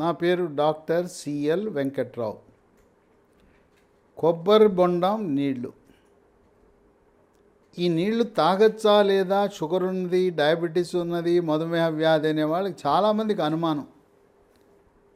నా పేరు doctor CL Venkatrao. కొబ్బరి బొండం నీళ్ళు. ఈ నీళ్ళు తాగచ్చా లేదా? షుగర్ ఉన్నది డయాబెటీస్ ఉన్నది మధుమేహ వ్యాధి అనే వాళ్ళకి చాలామందికి అనుమానం.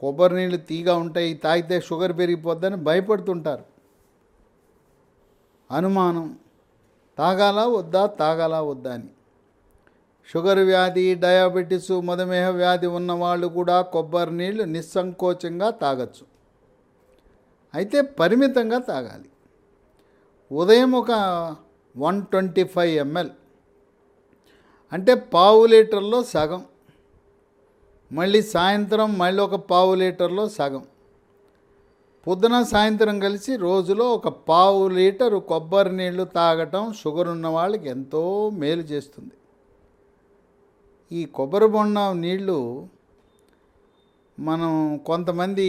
కొబ్బరి నీళ్ళు తీగా ఉంటాయి తాగితే షుగర్ పెరిగిపోద్దని భయపడుతుంటారు. అనుమానం. తాగాలా వద్దా? తాగాలా వద్దా అని. షుగర్ వ్యాధి డయాబెటీస్ మధుమేహ వ్యాధి ఉన్న వాళ్ళు కూడా కొబ్బరి నీళ్ళు నిస్సంకోచంగా తాగొచ్చు. అయితే పరిమితంగా తాగాలి. ఉదయం ఒక వన్ ట్వంటీ ఫైవ్ ఎంఎల్. అంటే పావు లీటర్లో సగం. మళ్ళీ సాయంత్రం మళ్ళీ ఒక పావు లీటర్లో సగం. పొద్దున సాయంత్రం కలిసి రోజులో ఒక పావు లీటరు కొబ్బరి నీళ్ళు తాగటం షుగర్ ఉన్న వాళ్ళకి ఎంతో మేలు చేస్తుంది. ఈ కొబ్బరి బొండం నీళ్ళు మనం కొంతమంది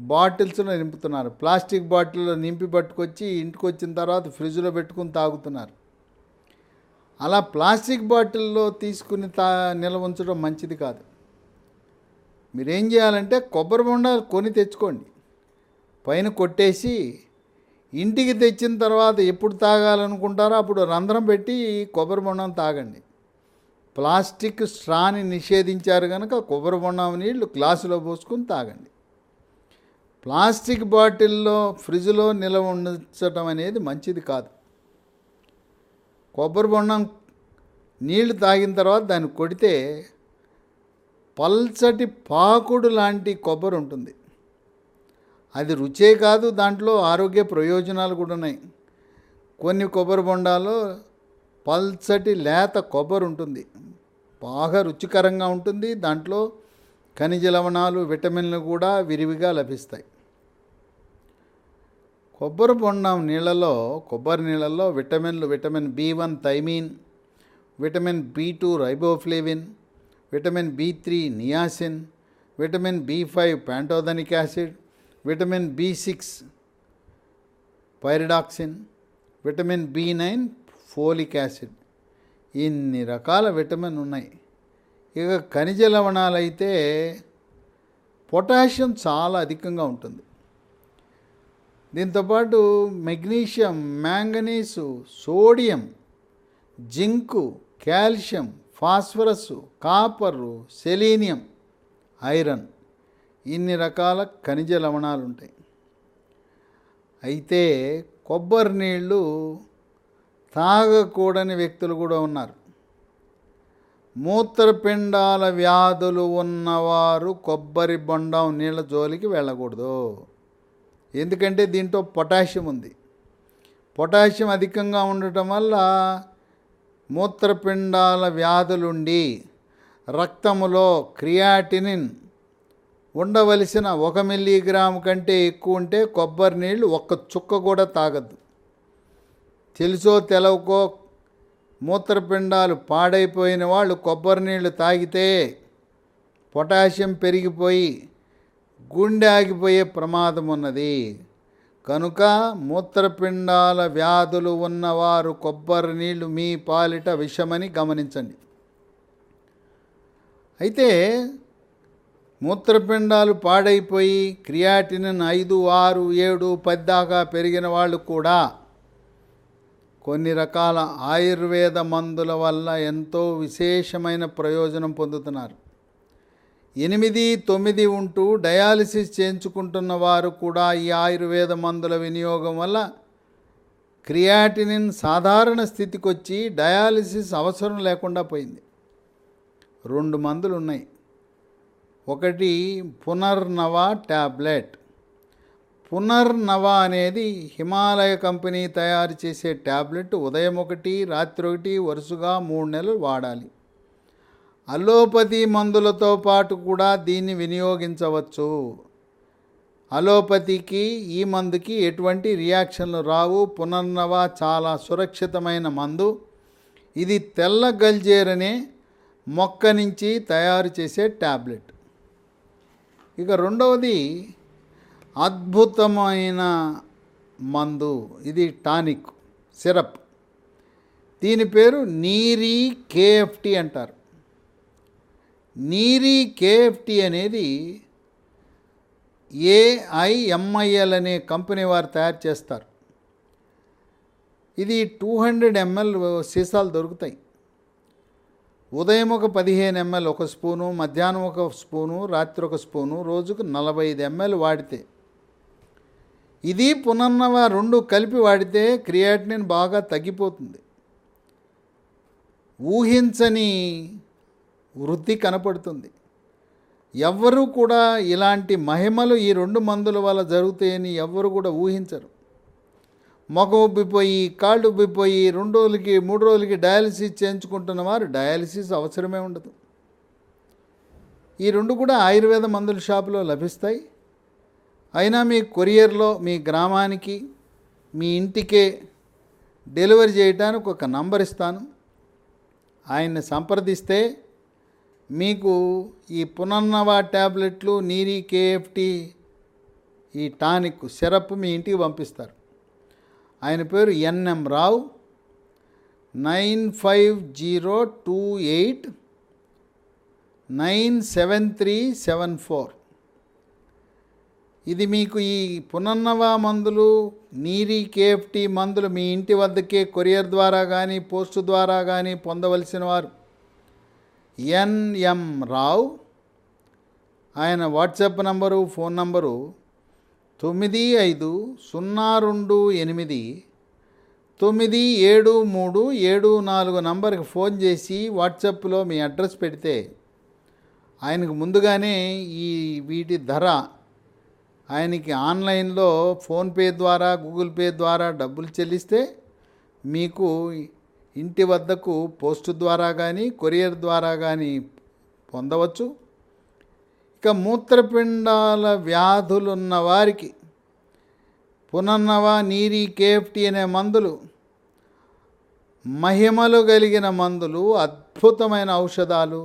బాటిల్స్లో నింపుతున్నారు. ప్లాస్టిక్ బాటిల్లో నింపి పట్టుకొచ్చి ఇంటికి వచ్చిన తర్వాత ఫ్రిడ్జ్లో పెట్టుకుని తాగుతున్నారు. అలా ప్లాస్టిక్ బాటిల్లో తీసుకుని తా నిల్వ ఉంచడం మంచిది కాదు. మీరేం చేయాలంటే కొబ్బరి బొండాలు కొని తెచ్చుకోండి. పైన కొట్టేసి ఇంటికి తెచ్చిన తర్వాత ఎప్పుడు తాగాలనుకుంటారో అప్పుడు రంధ్రం పెట్టి కొబ్బరి బొండం తాగండి. ప్లాస్టిక్ స్ట్రాని నిషేధించారు కనుక కొబ్బరి బొండం నీళ్ళు గ్లాసులో పోసుకుని తాగండి. ప్లాస్టిక్ బాటిల్లో ఫ్రిడ్జ్లో నిల్వ ఉంచడం అనేది మంచిది కాదు. కొబ్బరి బొండం నీళ్ళు తాగిన తర్వాత దాన్ని కొడితే పల్చటి పాకుడు లాంటి కొబ్బరి ఉంటుంది. అది రుచే కాదు దాంట్లో ఆరోగ్య ప్రయోజనాలు కూడా ఉన్నాయి. కొన్ని కొబ్బరి బొండాలో పల్చటి లేత కొబ్బరి ఉంటుంది. బాగా రుచికరంగా ఉంటుంది. దాంట్లో ఖనిజ లవణాలు విటమిన్లు కూడా విరివిగా లభిస్తాయి. కొబ్బరి బొండం నీళ్ళలో కొబ్బరి నీళ్ళల్లో విటమిన్లు vitamin B one thiamine vitamin B two riboflavin vitamin B three niacin vitamin B five pantothenic acid vitamin B six pyridoxine vitamin B nine folic acid. ఇన్ని రకాల విటమిన్ ఉన్నాయి. ఇక ఖనిజ లవణాలు అయితే పొటాషియం చాలా అధికంగా ఉంటుంది. దీంతోపాటు magnesium manganese sodium zinc calcium phosphorus copper selenium iron ఇన్ని రకాల ఖనిజ లవణాలు ఉంటాయి. అయితే కొబ్బరి నీళ్ళు తాగకూడని వ్యక్తులు కూడా ఉన్నారు. మూత్రపిండాల వ్యాధులు ఉన్నవారు కొబ్బరి బొండం నీళ్ళ జోలికి వెళ్ళకూడదు. ఎందుకంటే దీంట్లో పొటాషియం ఉంది. పొటాషియం అధికంగా ఉండటం వల్ల మూత్రపిండాల వ్యాధులుండి రక్తములో క్రియాటినిన్ ఉండవలసిన ఒక మిల్లీగ్రాము కంటే ఎక్కువ ఉంటే కొబ్బరి నీళ్ళు ఒక్క చుక్క కూడా తాగద్దు. తెలుసో తెలవకో మూత్రపిండాలు పాడైపోయిన వాళ్ళు కొబ్బరి నీళ్ళు తాగితే పొటాషియం పెరిగిపోయి గుండె ఆగిపోయే ప్రమాదం ఉన్నది. కనుక మూత్రపిండాల వ్యాధులు ఉన్నవారు కొబ్బరి నీళ్ళు మీ పాలిట విషమని గమనించండి. అయితే మూత్రపిండాలు పాడైపోయి క్రియాటినిన్ ఐదు ఆరు ఏడు పది దాకా పెరిగిన వాళ్ళు కూడా కొన్ని రకాల ఆయుర్వేద మందుల వల్ల ఎంతో విశేషమైన ప్రయోజనం పొందుతున్నారు. ఎనిమిది తొమ్మిది ఉంటూ డయాలసిస్ చేయించుకుంటున్న వారు కూడా ఈ ఆయుర్వేద మందుల వినియోగం వల్ల క్రియాటినిన్ సాధారణ స్థితికి వచ్చి డయాలసిస్ అవసరం లేకుండా పోయింది. రెండు మందులు ఉన్నాయి ఒకటి పునర్నవ ట్యాబ్లెట్ పునర్నవ అనేది హిమాలయ కంపెనీ తయారు చేసే ట్యాబ్లెట్ ఉదయం ఒకటి రాత్రి ఒకటి వరుసగా మూడు నెలలు వాడాలి. అలోపతి మందులతో పాటు కూడా దీన్ని వినియోగించవచ్చు. అలోపతికి ఈ మందుకి ఎటువంటి రియాక్షన్లు రావు. పునర్నవ చాలా సురక్షితమైన మందు. ఇది తెల్ల గల్జేరనే మొక్క నుంచి తయారు చేసే ట్యాబ్లెట్ ఇక రెండవది అద్భుతమైన మందు. ఇది టానిక్ సిరప్. దీని పేరు నీరీ కేఎఫ్టి అంటారు. నీరీ కేఎఫ్టి అనేది ఏఐఎంఐఎల్ అనే కంపెనీ వారు తయారు చేస్తారు. ఇది టూ హండ్రెడ్ ఎంఎల్ సీసాలు దొరుకుతాయి. ఉదయం ఒక పదిహేను ఎంఎల్ ఒక స్పూను మధ్యాహ్నం ఒక స్పూను రాత్రి ఒక స్పూను రోజుకు నలభై ఐదు ఎంఎల్ వాడితే ఇది పునర్నవ రెండు కలిపి వాడితే క్రియాటినిన్ బాగా తగ్గిపోతుంది. ఊహించని వృద్ధి కనపడుతుంది. ఎవ్వరూ కూడా ఇలాంటి మహిమలు ఈ రెండు మందుల వల్ల జరుగుతాయని ఎవ్వరు కూడా ఊహించరు. మొఖం ఉబ్బిపోయి కాళ్ళు ఉబ్బిపోయి రెండు రోజులకి మూడు రోజులకి డయాలసిస్ చేయించుకుంటున్న వారు డయాలసిస్ అవసరమే ఉండదు. ఈ రెండు కూడా ఆయుర్వేద మందుల షాపులో లభిస్తాయి. అయినా మీ కొరియర్లో మీ గ్రామానికి మీ ఇంటికే డెలివరీ చేయడానికి ఒక నంబర్ ఇస్తాను. ఆయన్ని సంప్రదిస్తే మీకు ఈ పునర్నవా ట్యాబ్లెట్లు నీరి కేఎఫ్టి ఈ టానిక్ సిరప్ మీ ఇంటికి పంపిస్తారు. ఆయన పేరు N M Rao. Nine five zero two eight nine seven three seven four. ఇది మీకు ఈ పునర్నవ మందులు నీరి కేఎఫ్టి మందులు మీ ఇంటి వద్దకే కొరియర్ ద్వారా కానీ పోస్టు ద్వారా కానీ పొందవలసిన వారు. ఎన్ఎం రావు ఆయన వాట్సాప్ నంబరు ఫోన్ నంబరు తొమ్మిది ఐదు సున్నా రెండు ఎనిమిది తొమ్మిది ఏడు మూడు ఏడు నాలుగు నంబర్కి ఫోన్ చేసి వాట్సాప్లో మీ అడ్రస్ పెడితే ఆయనకు ముందుగానే ఈ వీటి ధర ఆయనకి ఆన్లైన్లో ఫోన్పే ద్వారా గూగుల్ పే ద్వారా డబ్బులు చెల్లిస్తే మీకు ఇంటి వద్దకు పోస్ట్ ద్వారా కానీ కొరియర్ ద్వారా కానీ పొందవచ్చు. ఇక మూత్రపిండాల వ్యాధులున్న వారికి పునర్నవ నీరి కేఫ్టి అనే మందులు మహిమలు కలిగిన మందులు అద్భుతమైన ఔషధాలు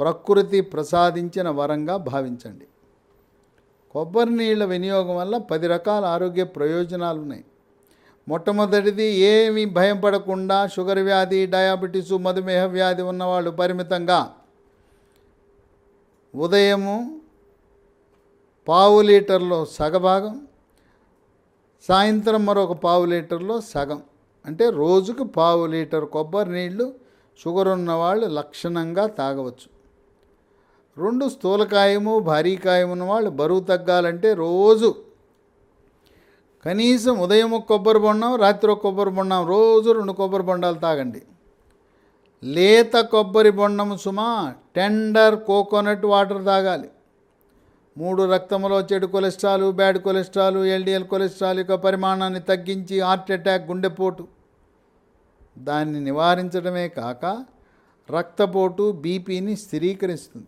ప్రకృతి ప్రసాదించిన వరంగా భావించండి. కొబ్బరి నీళ్ళ వినియోగం వల్ల పది రకాల ఆరోగ్య ప్రయోజనాలు ఉన్నాయి మొట్టమొదటిది ఏమీ భయం పడకుండా షుగర్ వ్యాధి డయాబెటీసు మధుమేహ వ్యాధి ఉన్నవాళ్ళు పరిమితంగా ఉదయము పావు లీటర్లో సగభాగం సాయంత్రం మరొక పావు లీటర్లో సగం. అంటే రోజుకు పావు లీటర్ కొబ్బరి నీళ్ళు షుగర్ ఉన్నవాళ్ళు లక్షణంగా తాగవచ్చు. రెండు స్థూలకాయము భారీ కాయమున్న వాళ్ళు బరువు తగ్గాలంటే రోజు కనీసం ఉదయం ఒక కొబ్బరి బొండం రాత్రి ఒక కొబ్బరి బొండం రోజు రెండు కొబ్బరి బొండాలు తాగండి. లేత కొబ్బరి బొండం సుమా టెండర్ కోకోనట్ వాటర్ తాగాలి. మూడు రక్తంలో చెడు cholesterol bad cholesterol LDL cholesterol యొక్క పరిమాణాన్ని తగ్గించి హార్ట్ అటాక్ గుండెపోటు. దాన్ని నివారించడమే కాక రక్తపోటు బీపీని స్థిరీకరిస్తుంది.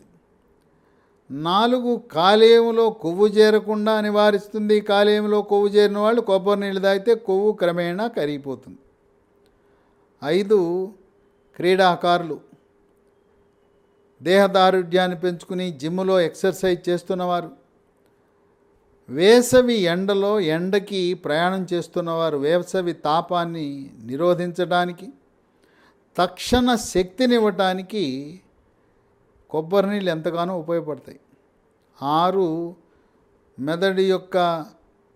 నాలుగు కాలేయంలో కొవ్వు చేరకుండా నివారిస్తుంది. కాలేయంలో కొవ్వు చేరిన వాళ్ళు కొబ్బరి నీళ్ళు తాగితే కొవ్వు క్రమేణా కరిగిపోతుంది. ఐదు క్రీడాకారులు దేహదారుఢ్యాన్ని పెంచుకుని జిమ్లో ఎక్సర్సైజ్ చేస్తున్నవారు వేసవి ఎండలో ఎండకి ప్రయాణం చేస్తున్నవారు వేసవి తాపాన్ని నిరోధించడానికి తక్షణ శక్తినివ్వటానికి కొబ్బరి నీళ్ళు ఎంతగానో ఉపయోగపడతాయి. ఆరు మెదడు యొక్క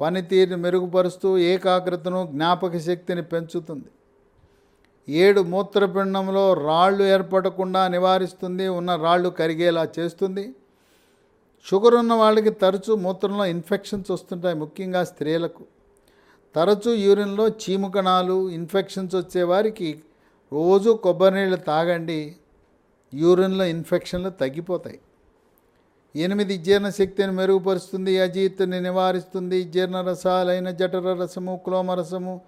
పనితీరుని మెరుగుపరుస్తూ ఏకాగ్రతను జ్ఞాపక శక్తిని పెంచుతుంది. ఏడు మూత్రపిండంలో రాళ్ళు ఏర్పడకుండా నివారిస్తుంది ఉన్న రాళ్ళు కరిగేలా చేస్తుంది. షుగర్ ఉన్న వాళ్ళకి తరచూ మూత్రంలో ఇన్ఫెక్షన్స్ వస్తుంటాయి ముఖ్యంగా స్త్రీలకు. తరచూ యూరిన్లో చీము కణాలు ఇన్ఫెక్షన్స్ వచ్చేవారికి రోజు కొబ్బరి నీళ్ళు తాగండి యూరిన్లో ఇన్ఫెక్షన్లు తగ్గిపోతాయి. ఎనిమిది జీర్ణశక్తిని మెరుగుపరుస్తుంది అజీర్తిని నివారిస్తుంది. జీర్ణరసాలైన జఠర రసము క్లోమరసము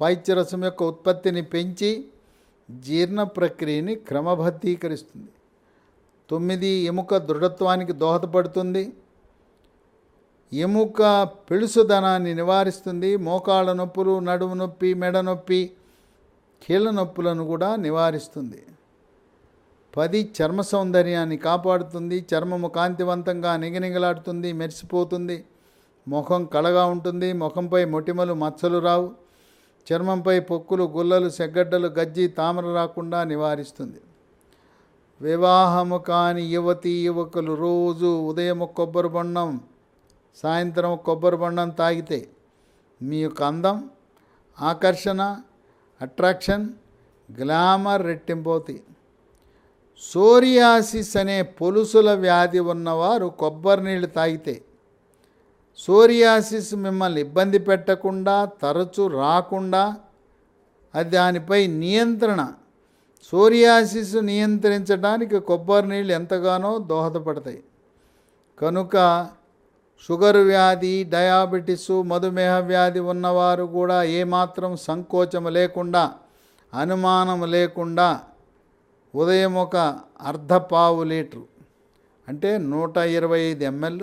పైత్యరసం యొక్క ఉత్పత్తిని పెంచి జీర్ణ ప్రక్రియని క్రమబద్ధీకరిస్తుంది. తొమ్మిది ఎముక దృఢత్వానికి దోహదపడుతుంది. ఎముక పిలుసుదనాన్ని నివారిస్తుంది. మోకాళ్ళ నొప్పులు నడుము నొప్పి మెడ నొప్పి కీళ్ళ నొప్పులను కూడా నివారిస్తుంది. పది చర్మ సౌందర్యాన్ని కాపాడుతుంది చర్మము కాంతివంతంగా నిగనిగలాడుతుంది మెరిసిపోతుంది. ముఖం కళగా ఉంటుంది ముఖంపై మొటిమలు మచ్చలు రావు. చర్మంపై పొక్కులు గుల్లలు సెగ్గడ్డలు గజ్జి తామర రాకుండా నివారిస్తుంది. వివాహము కాని యువతి యువకులు రోజు ఉదయం కొబ్బరి బొండం సాయంత్రం కొబ్బరి బొండం తాగితే మీ యొక్క అందం ఆకర్షణ అట్రాక్షన్ గ్లామర్ రెట్టింపోతాయి సోరియాసిస్ అనే పొలుసుల వ్యాధి ఉన్నవారు కొబ్బరి నీళ్ళు తాగితే సోరియాసిస్ మిమ్మల్ని ఇబ్బంది పెట్టకుండా తరచు రాకుండా అది దానిపై నియంత్రణ. సోరియాసిస్ నియంత్రించడానికి కొబ్బరి నీళ్ళు ఎంతగానో దోహదపడతాయి. కనుక షుగర్ వ్యాధి డయాబెటిస్ మధుమేహ వ్యాధి ఉన్నవారు కూడా ఏమాత్రం సంకోచం లేకుండా అనుమానం లేకుండా ఉదయం ఒక అర్ధ పావు లీటరు అంటే నూట ఇరవై ఐదు ఎంఎల్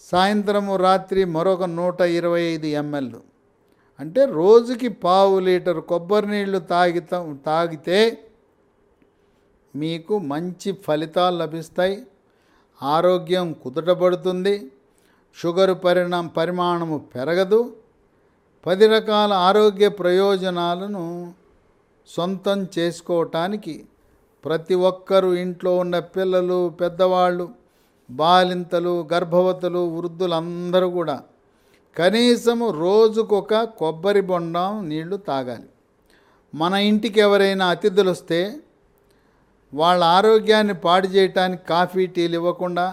సాయంత్రము రాత్రి మరొక నూట ఇరవై ఐదు ఎంఎల్ అంటే రోజుకి పావు లీటర్ కొబ్బరి నీళ్ళు తాగిత తాగితే మీకు మంచి ఫలితాలు లభిస్తాయి. ఆరోగ్యం కుదుటపడుతుంది. షుగర్ పరిణామ పరిమాణము పెరగదు. పది రకాల ఆరోగ్య ప్రయోజనాలను సొంతం చేసుకోవటానికి ప్రతి ఒక్కరూ ఇంట్లో ఉన్న పిల్లలు పెద్దవాళ్ళు బాలింతలు గర్భవతులు వృద్ధులందరూ కూడా కనీసము రోజుకొక కొబ్బరి బొండం నీళ్ళు తాగాలి. మన ఇంటికి ఎవరైనా అతిథులు వస్తే వాళ్ళ ఆరోగ్యాన్ని పాడు చేయటానికి కాఫీ టీలు ఇవ్వకుండా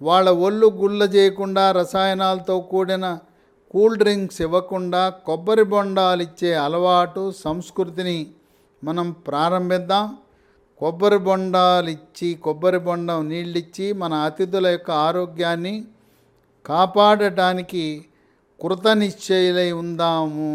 వాళ్ళ ఒళ్ళు గుళ్ళ చేయకుండా రసాయనాలతో కూడిన కూల్ డ్రింక్స్ ఇవ్వకుండా కొబ్బరి బొండాలు ఇచ్చే అలవాటు సంస్కృతిని మనం ప్రారంభిద్దాం. కొబ్బరి బొండాలు ఇచ్చి కొబ్బరి బొండం నీళ్ళిచ్చి మన అతిథుల యొక్క ఆరోగ్యాన్ని కాపాడటానికి కృత నిశ్చయులై ఉందాము.